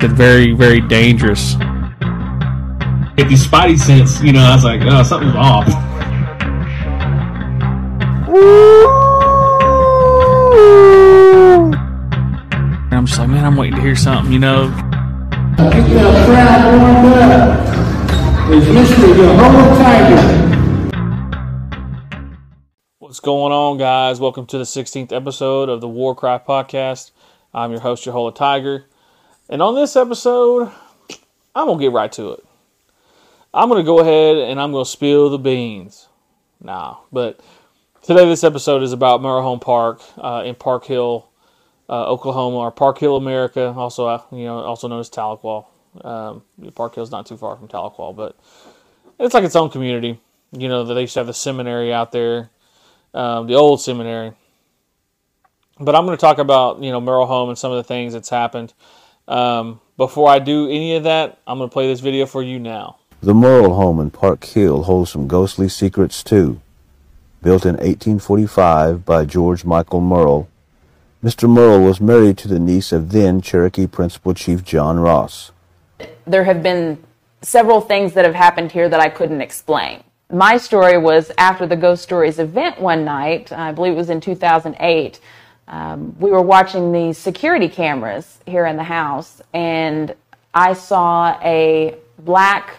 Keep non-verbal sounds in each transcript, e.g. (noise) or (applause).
That's very, very dangerous. If you spidey sense, you know, I was like, oh, something's off. And I'm just like, man, I'm waiting to hear something, you know. Keep that crowd warmed up. Is Mr. Yahola Tiger. What's going on, guys? Welcome to the 16th episode of the Warcry Podcast. I'm your host, Yahola Tiger. And on this episode, I'm going to get right to it. I'm going to go ahead and I'm going to spill the beans. Nah, but today this episode is about Murrell Home Park uh, in Park Hill, uh, Oklahoma, or Park Hill, America, also uh, you know also known as Tahlequah. Um, Park Hill's not too far from Tahlequah, but it's like its own community. You know, they used to have the seminary out there, um, the old seminary. But I'm going to talk about you know Murrell Home and some of the things that's happened. Um, before I do any of that, I'm going to play this video for you now. The Murrell home in Park Hill holds some ghostly secrets too. Built in 1845 by George Michael Murrell, Mr. Murrell was married to the niece of then Cherokee Principal Chief John Ross. there have been several things that have happened here that I couldn't explain. My story was after the Ghost Stories event one night, I believe it was in 2008. Um, we were watching the security cameras here in the house, and I saw a black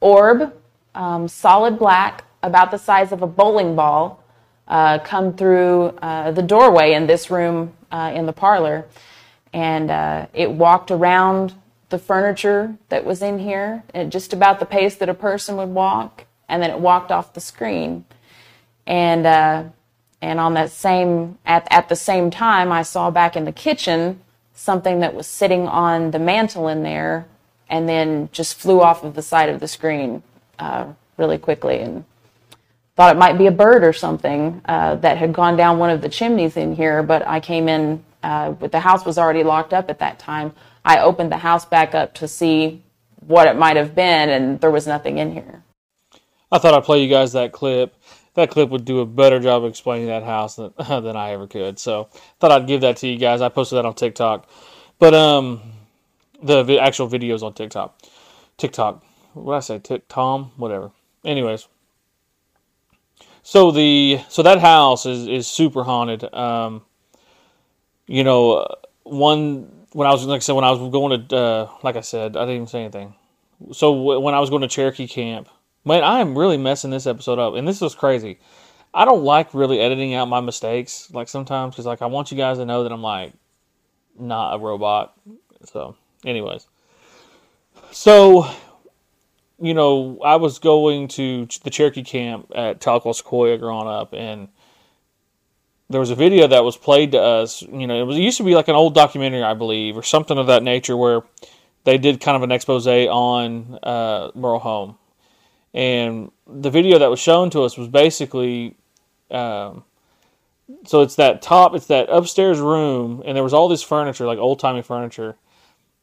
orb, um, solid black, about the size of a bowling ball, uh, come through uh, the doorway in this room uh, in the parlor. And uh, it walked around the furniture that was in here at just about the pace that a person would walk, and then it walked off the screen. And uh, and on that same at at the same time, I saw back in the kitchen something that was sitting on the mantle in there, and then just flew off of the side of the screen uh, really quickly, and thought it might be a bird or something uh, that had gone down one of the chimneys in here. But I came in, uh, the house was already locked up at that time. I opened the house back up to see what it might have been, and there was nothing in here. I thought I'd play you guys that clip. That clip would do a better job explaining that house than, (laughs) than I ever could. So I thought I'd give that to you guys. I posted that on TikTok, but um, the vi- actual videos on TikTok, TikTok. What I say? Tik Tom, whatever. Anyways, so the so that house is is super haunted. Um, you know, uh, one when I was like I said when I was going to uh, like I said I didn't even say anything. So w- when I was going to Cherokee camp, man, I am really messing this episode up, and this was crazy. I don't like really editing out my mistakes like sometimes because like I want you guys to know that I'm like not a robot. So, anyways, so you know I was going to the Cherokee camp at Tahlequah Sequoyah growing up, and there was a video that was played to us. You know, it was it used to be like an old documentary, I believe, or something of that nature, where they did kind of an expose on uh, Murrell Home, and the video that was shown to us was basically, um, so it's that top, it's that upstairs room, and there was all this furniture, like old timey furniture,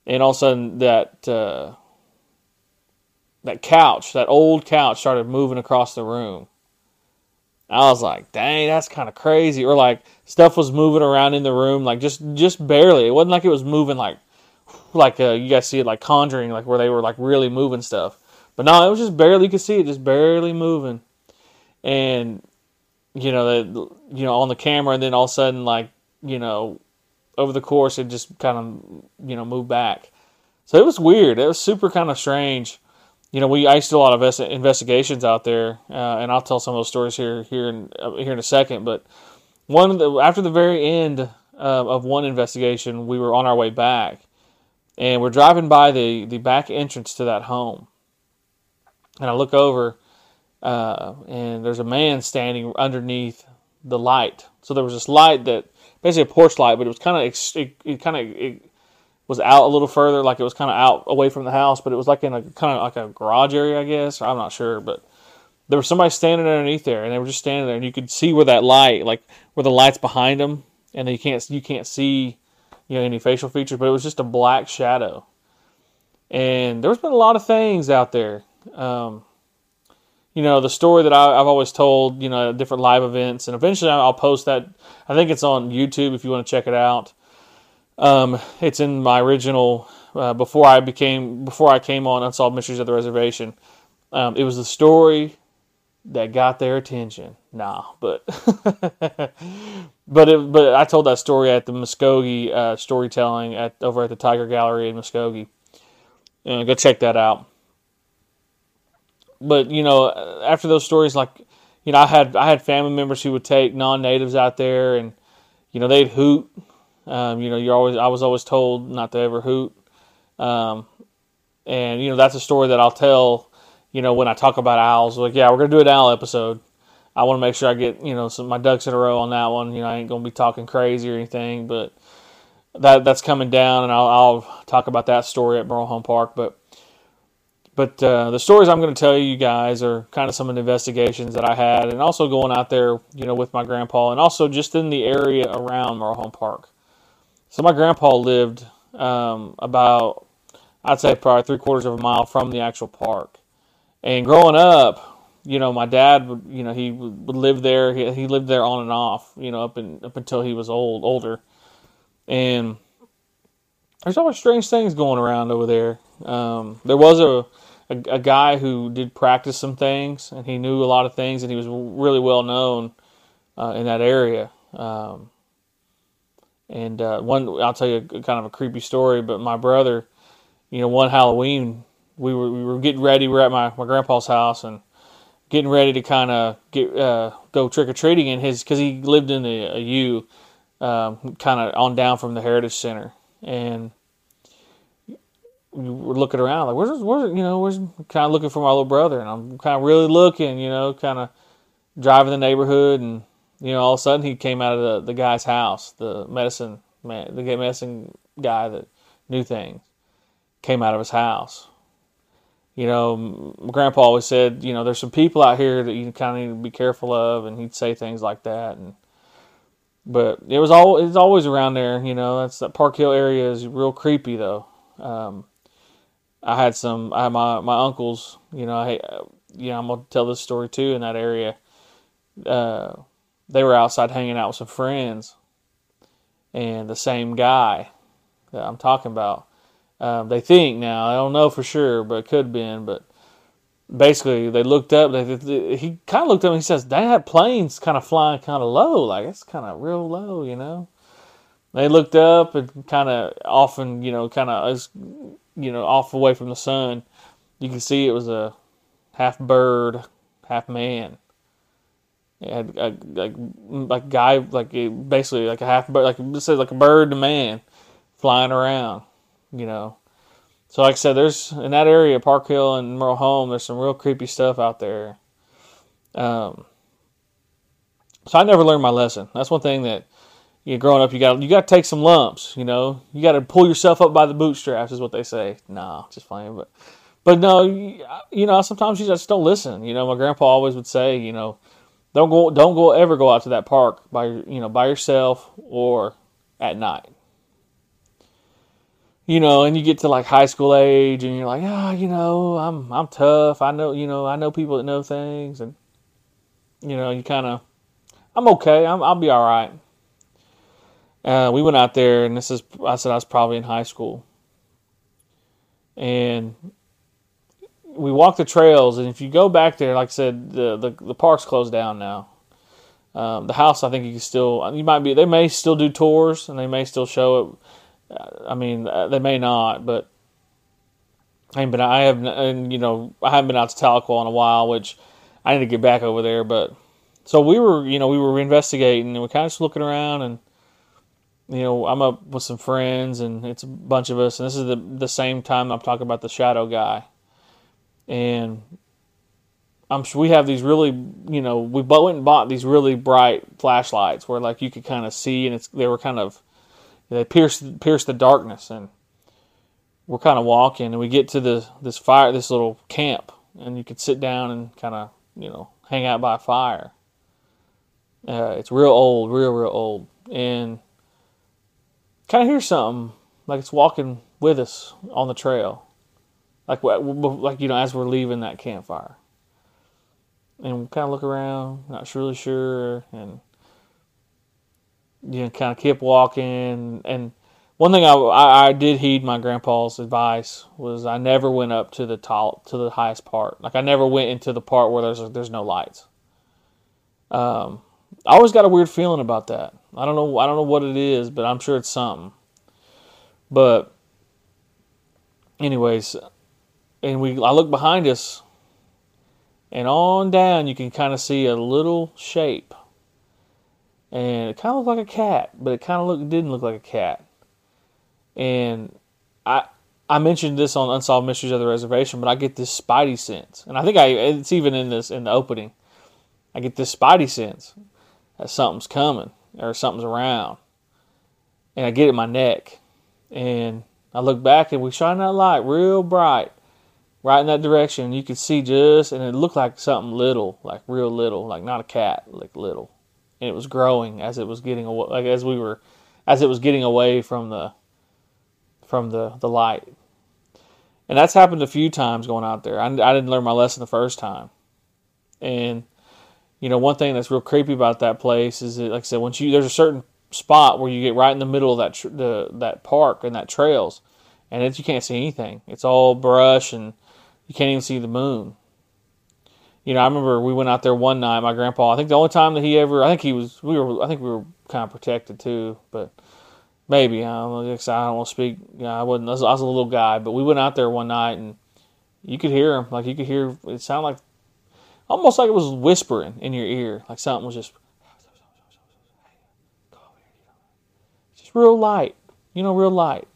and all of a sudden that uh, that couch, that old couch, started moving across the room. I was like, dang, that's kind of crazy. Or like stuff was moving around in the room, like just just barely. It wasn't like it was moving like like uh, you guys see it like Conjuring, like where they were like really moving stuff. But no, it was just barely. You could see it just barely moving, and you know that you know on the camera, and then all of a sudden, like you know, over the course, it just kind of you know moved back. So it was weird. It was super kind of strange you know, we I used to do a lot of invest- investigations out there, uh, and I'll tell some of those stories here here in uh, here in a second. But one the, after the very end uh, of one investigation, we were on our way back, and we're driving by the the back entrance to that home, and I look over, uh, and there's a man standing underneath the light. So there was this light that basically a porch light, but it was kind of it, it kind of was out a little further, like it was kind of out away from the house, but it was like in a kind of like a garage area, I guess. I'm not sure, but there was somebody standing underneath there, and they were just standing there, and you could see where that light, like where the light's behind them, and you can't you can't see you know any facial features, but it was just a black shadow. And there's been a lot of things out there. Um, you know the story that I, have always told, you know, at different live events, and eventually I'll post that. I think it's on YouTube if you want to check it out. Um, it's in my original uh, before I became before I came on Unsolved Mysteries of the Reservation. Um, it was the story that got their attention. Nah, but (laughs) but it, but I told that story at the Muskogee uh, storytelling at over at the Tiger Gallery in Muskogee. Uh, go check that out. But you know, after those stories, like you know, I had I had family members who would take non-natives out there, and you know, they'd hoot. Um, you know, you're always I was always told not to ever hoot. Um, and you know, that's a story that I'll tell you know, when I talk about owls, like, yeah, we're gonna do an owl episode. I want to make sure I get you know some my ducks in a row on that one. You know, I ain't gonna be talking crazy or anything, but that that's coming down, and I'll, I'll talk about that story at Murrell Home Park. But but uh, the stories I'm going to tell you guys are kind of some of the investigations that I had, and also going out there, you know, with my grandpa, and also just in the area around Murrell Home Park. So my grandpa lived um, about, I'd say, probably three quarters of a mile from the actual park. And growing up, you know, my dad would, you know, he would live there. He, he lived there on and off, you know, up and up until he was old, older. And there's always strange things going around over there. Um, there was a, a, a guy who did practice some things, and he knew a lot of things, and he was really well known uh, in that area. Um, and uh, one, I'll tell you kind of a creepy story, but my brother, you know, one Halloween we were we were getting ready. We are at my, my grandpa's house and getting ready to kind of get uh, go trick or treating in his because he lived in a, a U, um, kind of on down from the Heritage Center, and were looking around like where's where's you know where's kind of looking for my little brother, and I'm kind of really looking, you know, kind of driving the neighborhood, and you know all of a sudden he came out of the, the guy's house, the medicine man, the medicine guy that knew things, came out of his house you know, my grandpa always said, you know, there's some people out here that you kind of need to be careful of, and he'd say things like that. And but it was all it's always around there. You know, that's that Park Hill area is real creepy though. Um, I had some, I had my my uncles. You know, I, you know, I'm gonna tell this story too in that area. Uh, they were outside hanging out with some friends, and the same guy that I'm talking about um, they think now. I don't know for sure, but it could have been. But basically, they looked up. They, they, he kind of looked up and he says, "That plane's kind of flying kind of low. Like it's kind of real low, you know." They looked up and kind of often, you know, kind of you know, off away from the sun. You can see it was a half bird, half man. It had a, like like guy like basically like a half bird like let's say like a bird to man flying around you know. So like I said, there's in that area, Park Hill and Murrell Home, there's some real creepy stuff out there. Um, so I never learned my lesson. That's one thing that you know, growing up, you got you got to take some lumps. You know, you got to pull yourself up by the bootstraps, is what they say. Nah, just playing, but but no, you know, sometimes you just don't listen. You know, my grandpa always would say, you know, don't go, don't go, ever go out to that park by you know by yourself or at night you know, and you get to like high school age, and you're like, ah, oh, you know, I'm I'm tough. I know, you know, I know people that know things, and you know, you kind of, I'm okay. I'm, I'll be all right. Uh, we went out there, and this is, I said I was probably in high school, and we walked the trails, and if you go back there, like I said, the the, the park's closed down now. Um, the house, I think you can still, you might be, they may still do tours, and they may still show it I mean, uh, they may not, but I mean, but I have, and you know, I haven't been out to Tahlequah in a while, which I need to get back over there. But so we were, you know, we were investigating and we're kind of just looking around, and you know, I'm up with some friends, and it's a bunch of us, and this is the the same time I'm talking about the shadow guy, and I'm sure we have these really, you know, we went and bought these really bright flashlights where like you could kind of see, and it's they were kind of they pierce pierce the darkness, and we're kind of walking, and we get to the this fire, this little camp, and you could sit down and kind of you know hang out by fire. Uh, it's real old, real real old, and kind of hear something like it's walking with us on the trail, like like you know as we're leaving that campfire, and we kind of look around, not really sure, and you know, kind of keep walking, and one thing I, I, did heed my grandpa's advice was I never went up to the top to the highest part. Like I never went into the part where there's there's no lights. Um, I always got a weird feeling about that. I don't know I don't know what it is, but I'm sure it's something. But anyways, and we I look behind us and on down you can kind of see a little shape. And it kind of looked like a cat, but it kind of looked didn't look like a cat. And I I mentioned this on Unsolved Mysteries of the Reservation, but I get this spidey sense. And I think I it's even in this in the opening. I get this spidey sense that something's coming or something's around. And I get in my neck. And I look back and we shine that light real bright right in that direction. You could see just, and it looked like something little, like real little, like not a cat, like little. And it was growing as it was getting away, like as we were, as it was getting away from the, from the the light. And that's happened a few times going out there. I, I didn't learn my lesson the first time. And you know, one thing that's real creepy about that place is that, like I said, once you there's a certain spot where you get right in the middle of that tr- the that park and that trails, and it's, you can't see anything. It's all brush and you can't even see the moon. You know, I remember we went out there one night. My grandpa. I think the only time that he ever. I think he was. We were. I think we were kind of protected too, but maybe I don't know. I don't want to speak. You know, I wasn't. I was, I was a little guy, but we went out there one night and you could hear him. Like you could hear. It sounded like almost like it was whispering in your ear, like something was just just real light, you know, real light.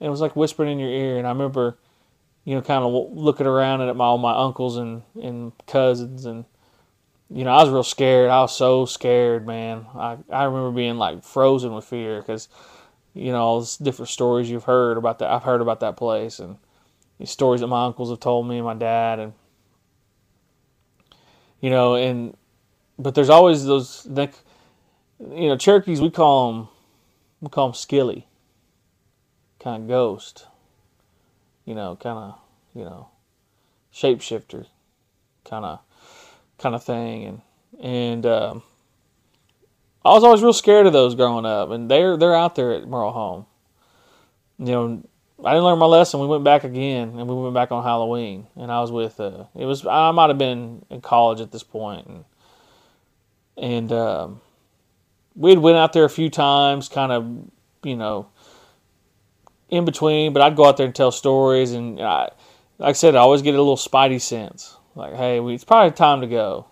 And it was like whispering in your ear. And I remember, you know, kind of looking around at my all my uncles and and cousins, and you know, I was real scared. I was so scared, man. I I remember being like frozen with fear because, you know, all these different stories you've heard about that. I've heard about that place and these stories that my uncles have told me and my dad and you know, and but there's always those like, you know, Cherokees we call them we call them skilly, kind of ghost, you know, kind of you know, shapeshifter, kind of kind of thing, and and um, I was always real scared of those growing up, and they're they're out there at Murrell Home, you know. I didn't learn my lesson. We went back again, and we went back on Halloween. And I was with uh, it was I might have been in college at this point, and and um, we had went out there a few times, kind of you know in between. But I'd go out there and tell stories, and I, like I said, I always get a little spidey sense, like hey, we, it's probably time to go.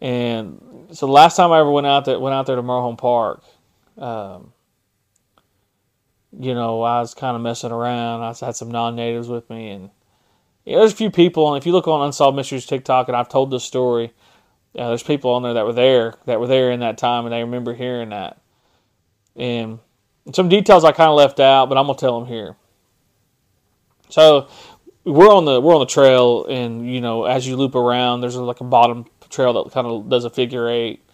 And so the last time I ever went out there went out there to Murrell Park. Um, you know, I was kind of messing around. I had some non-natives with me, and there's a few people. And if you look on Unsolved Mysteries TikTok, and I've told this story, uh, there's people on there that were there that were there in that time, and they remember hearing that. And some details I kind of left out, but I'm gonna tell them here. So we're on the we're on the trail, and you know, as you loop around, there's like a bottom trail that kind of does a figure eight,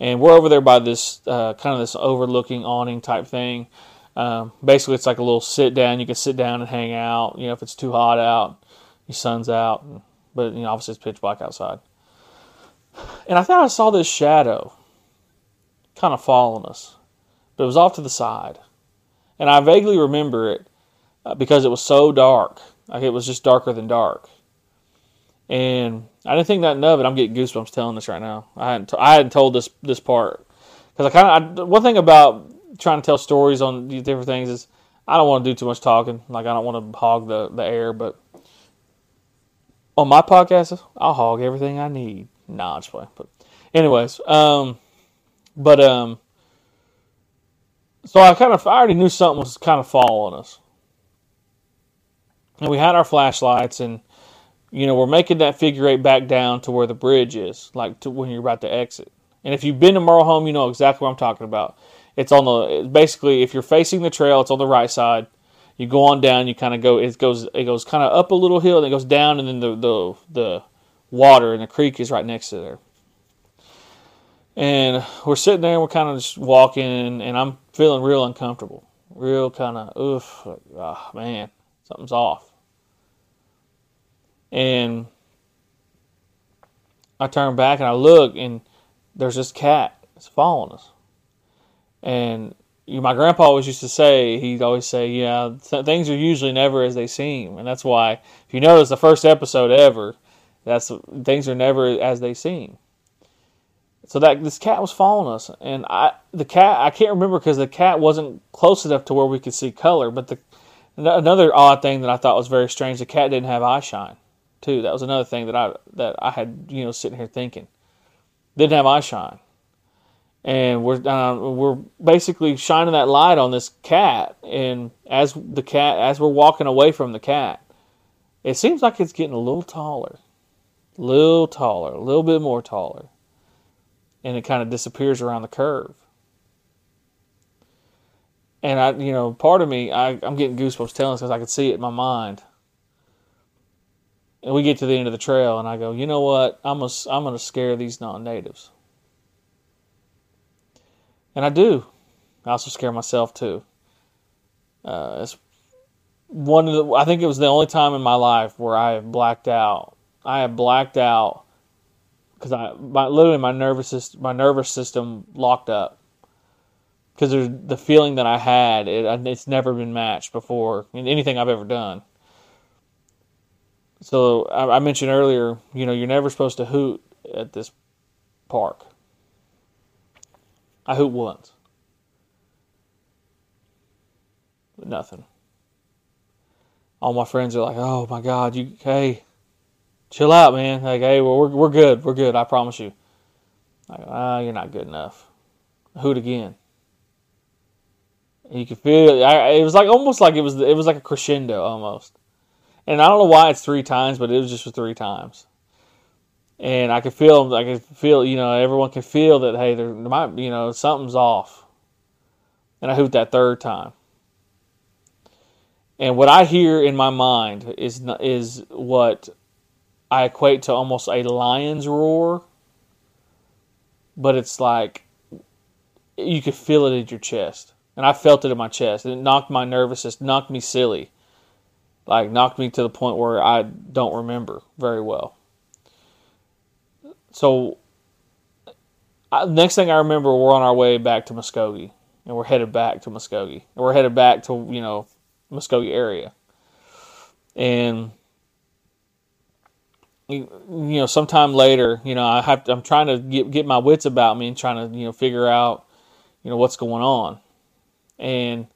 and we're over there by this uh, kind of this overlooking awning type thing um, basically, it's like a little sit down. You can sit down and hang out. You know, if it's too hot out, your sun's out, but you know, obviously it's pitch black outside. And I thought I saw this shadow kind of following us, but it was off to the side, and I vaguely remember it uh, because it was so dark. Like it was just darker than dark. And I didn't think nothing of it. I'm getting goosebumps telling this right now. I hadn't, t- I hadn't told this this part because I kind of one thing about trying to tell stories on these different things is I don't want to do too much talking. Like I don't want to hog the, the air, but on my podcast, I'll hog everything I need. Nah, just play. But anyways, um, but um, so I kind of I already knew something was kind of following us, and we had our flashlights, and you know we're making that figure eight back down to where the bridge is, like to when you're about to exit. And if you've been to Murrell Home, you know exactly what I'm talking about. It's on the basically if you're facing the trail, it's on the right side. You go on down, you kind of go. It goes it goes kind of up a little hill, and it goes down, and then the the the water and the creek is right next to there. And we're sitting there, and we're kind of just walking, and I'm feeling real uncomfortable, real kind of oof, oh man, something's off. And I turn back and I look, and there's this cat. It's following us and you, my grandpa always used to say, he'd always say, yeah, th- things are usually never as they seem. And that's why, if you notice the first episode ever, that's things are never as they seem. So that this cat was following us, and I the cat I can't remember because the cat wasn't close enough to where we could see color. But the another odd thing that I thought was very strange, the cat didn't have eye shine, too. That was another thing that I that I had you know sitting here thinking, didn't have eye shine and we're uh, we're basically shining that light on this cat. And as the cat as we're walking away from the cat it seems like it's getting a little taller. A little taller a little bit more taller. And it kind of disappears around the curve. And i you know part of me I, i'm getting goosebumps telling this because i can see it in my mind. And we get to the end of the trail and i go you know what? I'm gonna, I'm gonna scare these non-natives and I do. I also scare myself too. Uh, it's one of the. I think it was the only time in my life where I have blacked out. I have blacked out because I, my, literally, my nervous system, my nervous system locked up because the feeling that I had. It, it's never been matched before in anything I've ever done. So I, I mentioned earlier, you know, you're never supposed to hoot at this park. I hoot once. But nothing. All my friends are like, "Oh my God, you hey, chill out, man. Like, hey, well, we're we're good. We're good. I promise you." Like, ah, you're not good enough. Hoot again. And you can feel it. I, it was like almost like it was it was like a crescendo almost. And I don't know why it's three times, but it was just for three times and I could feel, I could feel, you know, everyone can feel that hey, there might, you know, something's off. And I hoot that third time. And what I hear in my mind is is what I equate to almost a lion's roar, but it's like you could feel it in your chest, and I felt it in my chest, and it knocked my nervousness, knocked me silly, like knocked me to the point where I don't remember very well. So I, next thing I remember, we're on our way back to Muskogee, and we're headed back to Muskogee, and we're headed back to you know Muskogee area, and you, know sometime later, you know I have to, I'm trying to get get my wits about me and trying to you know figure out you know what's going on, and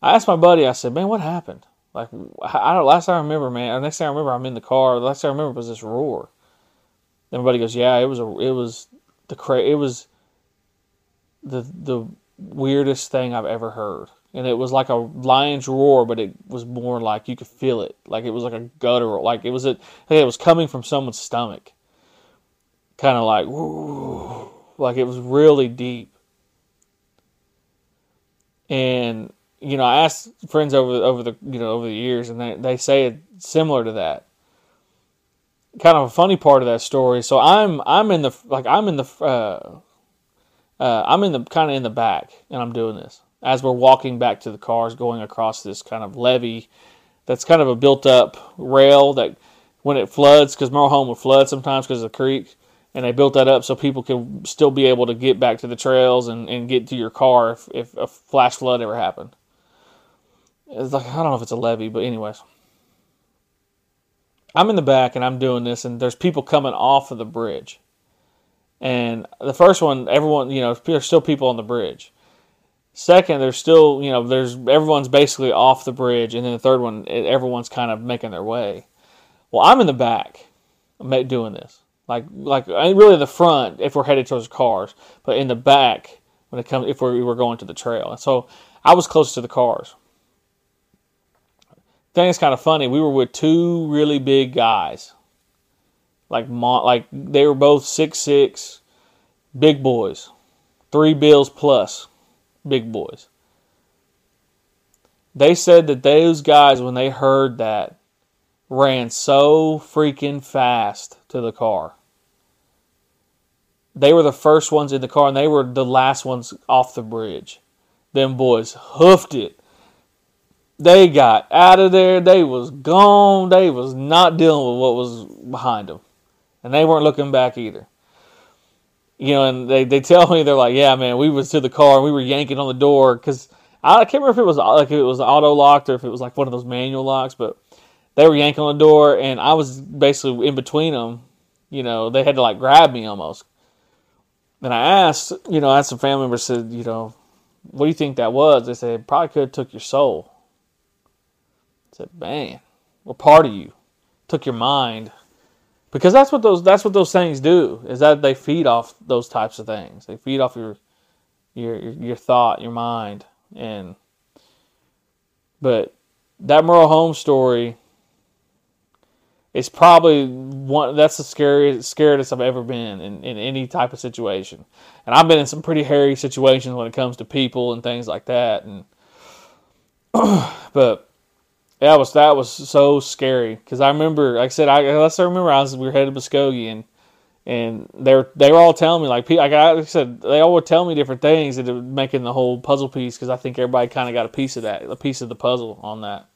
I asked my buddy, I said, man, what happened? Like I don't. Last I remember, man. The next thing I remember, I'm in the car. The last thing I remember was this roar. Everybody goes, yeah, it was a, it was the cra- it was the the weirdest thing I've ever heard, and it was like a lion's roar, but it was more like you could feel it, like it was like a guttural, like it was a, it was coming from someone's stomach, kind of like, like it was really deep, and you know, I asked friends over over the you know over the years, and they they say it similar to that kind of a funny part of that story. So I'm I'm in the like I'm in the uh, uh, I'm in the kind of in the back, and I'm doing this as we're walking back to the cars, going across this kind of levee. That's kind of a built up rail that when it floods, because Murrell Home would flood sometimes because of the creek, and they built that up so people could still be able to get back to the trails and, and get to your car if, if a flash flood ever happened. It's like I don't know if it's a levee, but anyways. I'm in the back and I'm doing this, and there's people coming off of the bridge. And the first one, everyone, you know, there's still people on the bridge. Second, there's still, you know, there's everyone's basically off the bridge, and then the third one, everyone's kind of making their way. Well, I'm in the back, doing this, like, like really the front if we're headed towards cars, but in the back when it comes if we're, we're going to the trail. And so I was close to the cars thing is kind of funny. We were with two really big guys, like like they were both six six, big boys, three bills plus, big boys. They said that those guys, when they heard that, ran so freaking fast to the car. They were the first ones in the car, and they were the last ones off the bridge. Them boys hoofed it they got out of there. They was gone. They was not dealing with what was behind them, and they weren't looking back either. you know, and they, they tell (laughs) me they're like, yeah, man, we was to the car and we were yanking on the door because I can't remember if it was like if it was auto locked or if it was like one of those manual locks, but they were yanking on the door and I was basically in between them. You know, they had to like grab me almost. And I asked, you know, I asked some family members, said, you know, what do you think that was? They said, probably could have took your soul. Said, man, we're part of you. Took your mind. Because that's what those that's what those things do, is that they feed off those types of things. They feed off your your your thought, your mind. And but that Murrell Home's story is probably one that's the scariest scariest I've ever been in, in any type of situation. And I've been in some pretty hairy situations when it comes to people and things like that. And (clears throat) but that was that was so scary because I remember, like I said, I unless I remember, I was we were headed to Muskogee and and they were they were all telling me like like I said they all would tell me different things that were making the whole puzzle piece because I think everybody kind of got a piece of that a piece of the puzzle on that.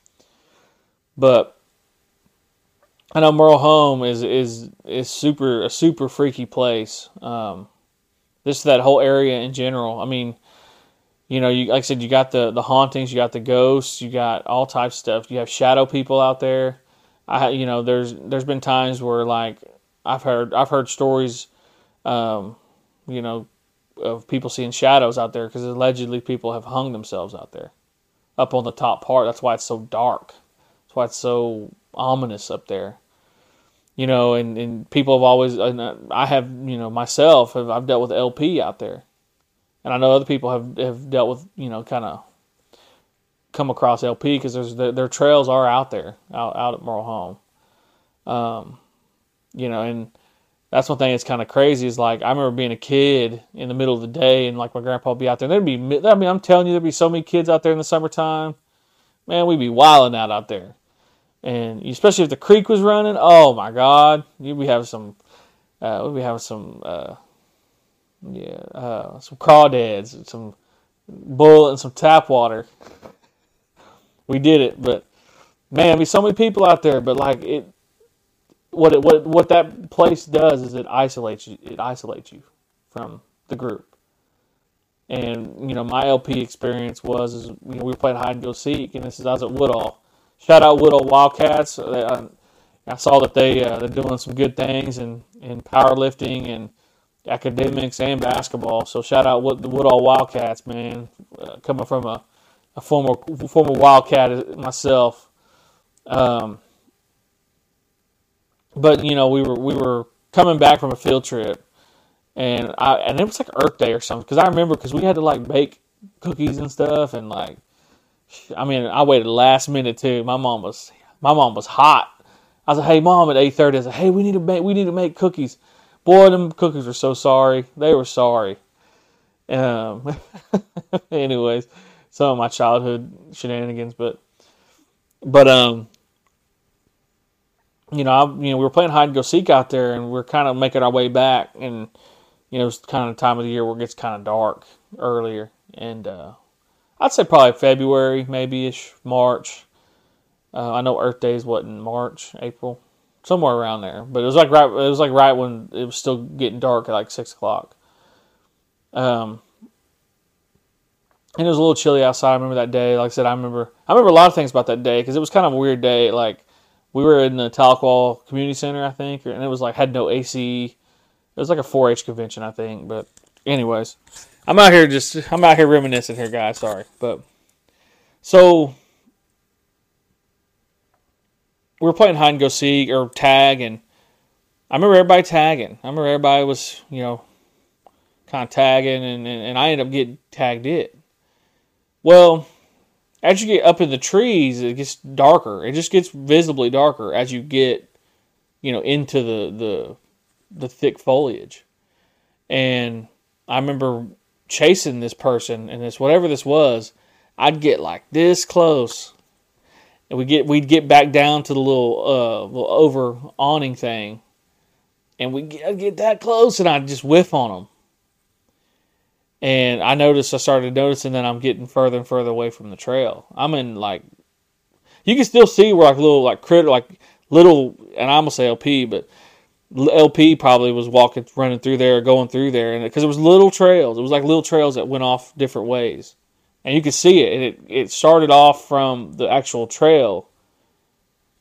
But I know Murrell Home is is is super a super freaky place. Um, that whole area in general. I mean, you know, you like I said, you got the the hauntings, you got the ghosts, you got all types of stuff. You have shadow people out there. I you know, there's there's been times where like I've heard I've heard stories, um, you know, of people seeing shadows out there because allegedly people have hung themselves out there, up on the top part. That's why it's so dark. That's why it's so ominous up there you know, and, and people have always, and I have, you know, myself, have, I've dealt with LP out there. And I know other people have, have dealt with, you know, kind of come across LP because there's their, their, trails are out there, out, out at Murrell Home. Um, you know, and that's one thing that's kind of crazy is like, I remember being a kid in the middle of the day and like my grandpa would be out there. There'd be, I mean, I'm telling you, there'd be so many kids out there in the summertime. Man, we'd be wilding out out there and especially if the creek was running, oh my God, be having some, uh, be having some, uh, yeah, uh, some crawdads, some bull and some tap water. we did it, but man, be so many people out there. But like it, what it, what what that place does is it isolates you. It isolates you from the group. And you know, my LP experience was is you know we playing hide and go seek, and this is I was at Woodall shout out Woodall Wildcats. Uh, I saw that they uh, they're doing some good things in, in powerlifting and academics and basketball. So shout out the Woodall Wildcats, man. Uh, coming from a, a former former Wildcat myself. Um, but you know we were we were coming back from a field trip, and I and it was like Earth Day or something because I remember because we had to like bake cookies and stuff and like I mean, I waited last minute too. My mom was my mom was hot. I said, "Hey, mom," at eight thirty. I said, "Hey, we need to make we need to make cookies." Boy, them cookies were so sorry. They were sorry. Um. (laughs) anyways, some of my childhood shenanigans, but but um, you know, I, you know, we were playing hide and go seek out there, and we are kind of making our way back, and you know, it's kind of the time of the year where it gets kind of dark earlier, and uh, I'd say probably February, maybe ish, March. Uh, I know Earth Day is what in March, April, somewhere around there. But it was like right, it was like right when it was still getting dark at like six o'clock. Um, and it was a little chilly outside. I remember that day. Like I said, I remember I remember a lot of things about that day because it was kind of a weird day. Like we were in the Tahlequah Community Center, I think, and it was like had no AC. It was like a 4-H convention, I think. But anyways, I'm out here just I'm out here reminiscing here, guys. Sorry, but so we were playing hide and go seek or tag, and I remember everybody tagging. I remember everybody was you know kind of tagging, and, and, and I ended up getting tagged it. Well, as you get up in the trees, it gets darker. It just gets visibly darker as you get you know into the the the thick foliage, and I remember chasing this person and this whatever this was, I'd get like this close, and we get we'd get back down to the little uh little over awning thing, and we get, get that close, and I'd just whiff on them. And I noticed I started noticing that I'm getting further and further away from the trail. I'm in like you can still see where like little like critter like little and I'm gonna say LP, but LP probably was walking, running through there, going through there, and because it was little trails, it was like little trails that went off different ways, and you could see it. And it it started off from the actual trail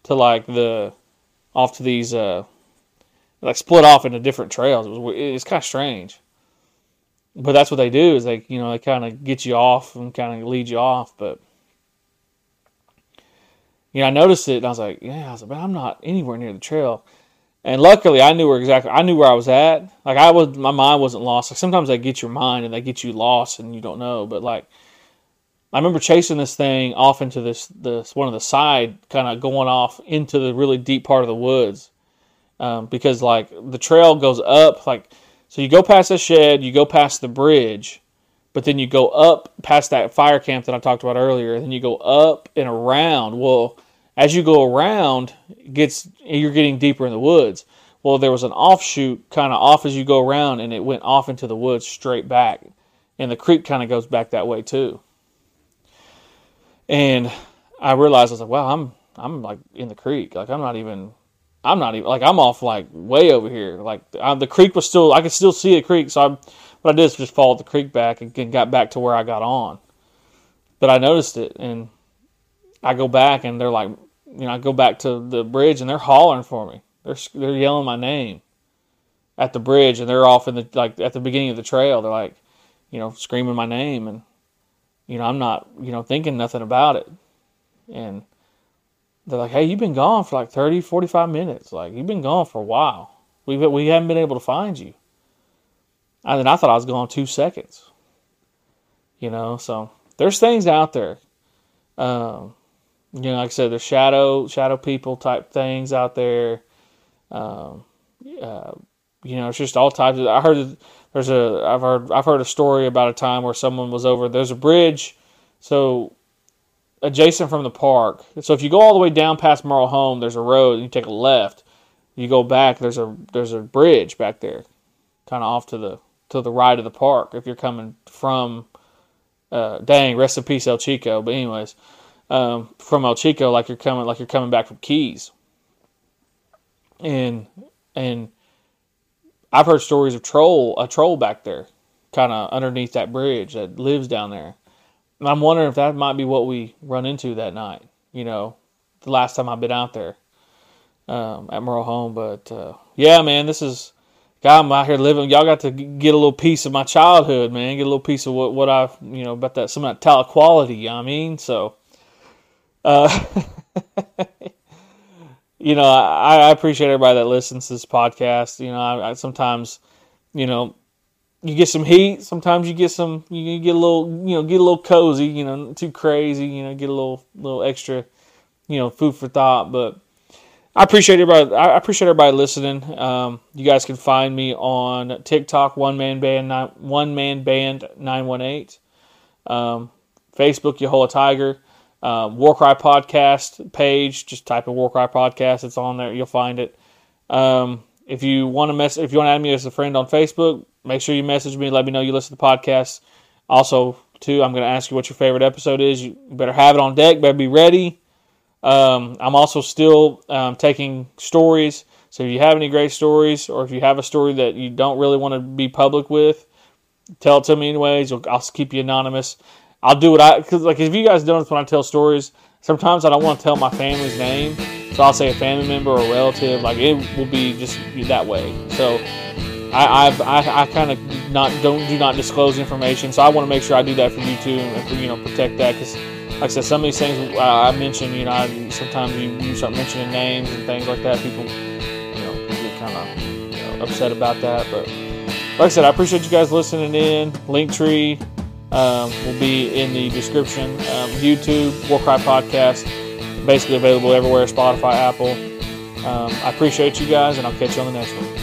to like the off to these uh like split off into different trails. It was it's kind of strange, but that's what they do is they you know they kind of get you off and kind of lead you off, but. You know, I noticed it and I was like, yeah, I was like, man, I'm not anywhere near the trail and luckily, I knew where exactly. I knew where I was at. Like I was, my mind wasn't lost. Like sometimes they get your mind and they get you lost and you don't know. But like, I remember chasing this thing off into this this one of the side, kind of going off into the really deep part of the woods, um, because like the trail goes up. Like so, you go past the shed, you go past the bridge, but then you go up past that fire camp that I talked about earlier. And then you go up and around. Well as you go around, gets you're getting deeper in the woods. Well, there was an offshoot kind of off as you go around, and it went off into the woods straight back, and the creek kind of goes back that way too. And I realized I was like, wow, I'm I'm like in the creek, like I'm not even. I'm not even like I'm off like way over here. Like I, the creek was still, I could still see the creek. So I, what I did is just followed the creek back and, and got back to where I got on. But I noticed it, and I go back and they're like, you know, I go back to the bridge and they're hollering for me. They're they're yelling my name at the bridge and they're off in the like at the beginning of the trail. They're like, you know, screaming my name and you know, I'm not, you know, thinking nothing about it. And they're like, "Hey, you've been gone for like 30, 45 minutes. Like you've been gone for a while. We've, we haven't been able to find you." And then I thought I was gone 2 seconds. You know, so there's things out there. Um, you know, like I said, there's shadow shadow people type things out there. Um, uh, you know, it's just all types. Of, I heard there's a I've heard I've heard a story about a time where someone was over. There's a bridge, so adjacent from the park. So if you go all the way down past Murrell Home, there's a road, and you take a left. You go back. There's a there's a bridge back there, kind of off to the to the right of the park. If you're coming from, uh, dang, rest in peace El Chico. But anyways, um, from El Chico like you're coming like you're coming back from Keys. And and I've heard stories of troll a troll back there, kind of underneath that bridge that lives down there. And I'm wondering if that might be what we run into that night. You know, the last time I've been out there um, at Murrell Home. But uh, yeah, man, this is God. I'm out here living. Y'all got to get a little piece of my childhood, man. Get a little piece of what what I you know about that some of that talent quality. You know I mean, so uh, (laughs) you know, I, I, appreciate everybody that listens to this podcast. You know, I, I, sometimes, you know, you get some heat. Sometimes you get some, you get a little, you know, get a little cozy. You know, too crazy. You know, get a little, little extra, you know, food for thought. But I appreciate everybody. I appreciate everybody listening. Um, you guys can find me on TikTok, one man band, one man band nine one eight. Um, Facebook, Yahola Tiger. Um, Warcry podcast page. Just type in Warcry podcast. It's on there. You'll find it. Um, if you want to mess, if you want to add me as a friend on Facebook, make sure you message me. Let me know you listen to the podcast. Also, too, I'm going to ask you what your favorite episode is. You better have it on deck. Better be ready. Um, I'm also still um, taking stories. So if you have any great stories, or if you have a story that you don't really want to be public with, tell it to me anyways. I'll keep you anonymous. I'll do what I because like if you guys notice when I tell stories, sometimes I don't want to tell my family's name, so I'll say a family member or relative. Like it will be just that way. So I I've, i I, kind of not don't do not disclose information. So I want to make sure I do that for you too, and you know protect that because. Like I said, some of these things uh, I mentioned, you know, I, sometimes you, you start mentioning names and things like that. People, you know, get kind of you know, upset about that. But like I said, I appreciate you guys listening in. Linktree, um, will be in the description. Um, YouTube, Warcry Podcast, basically available everywhere Spotify, Apple. Um, I appreciate you guys, and I'll catch you on the next one.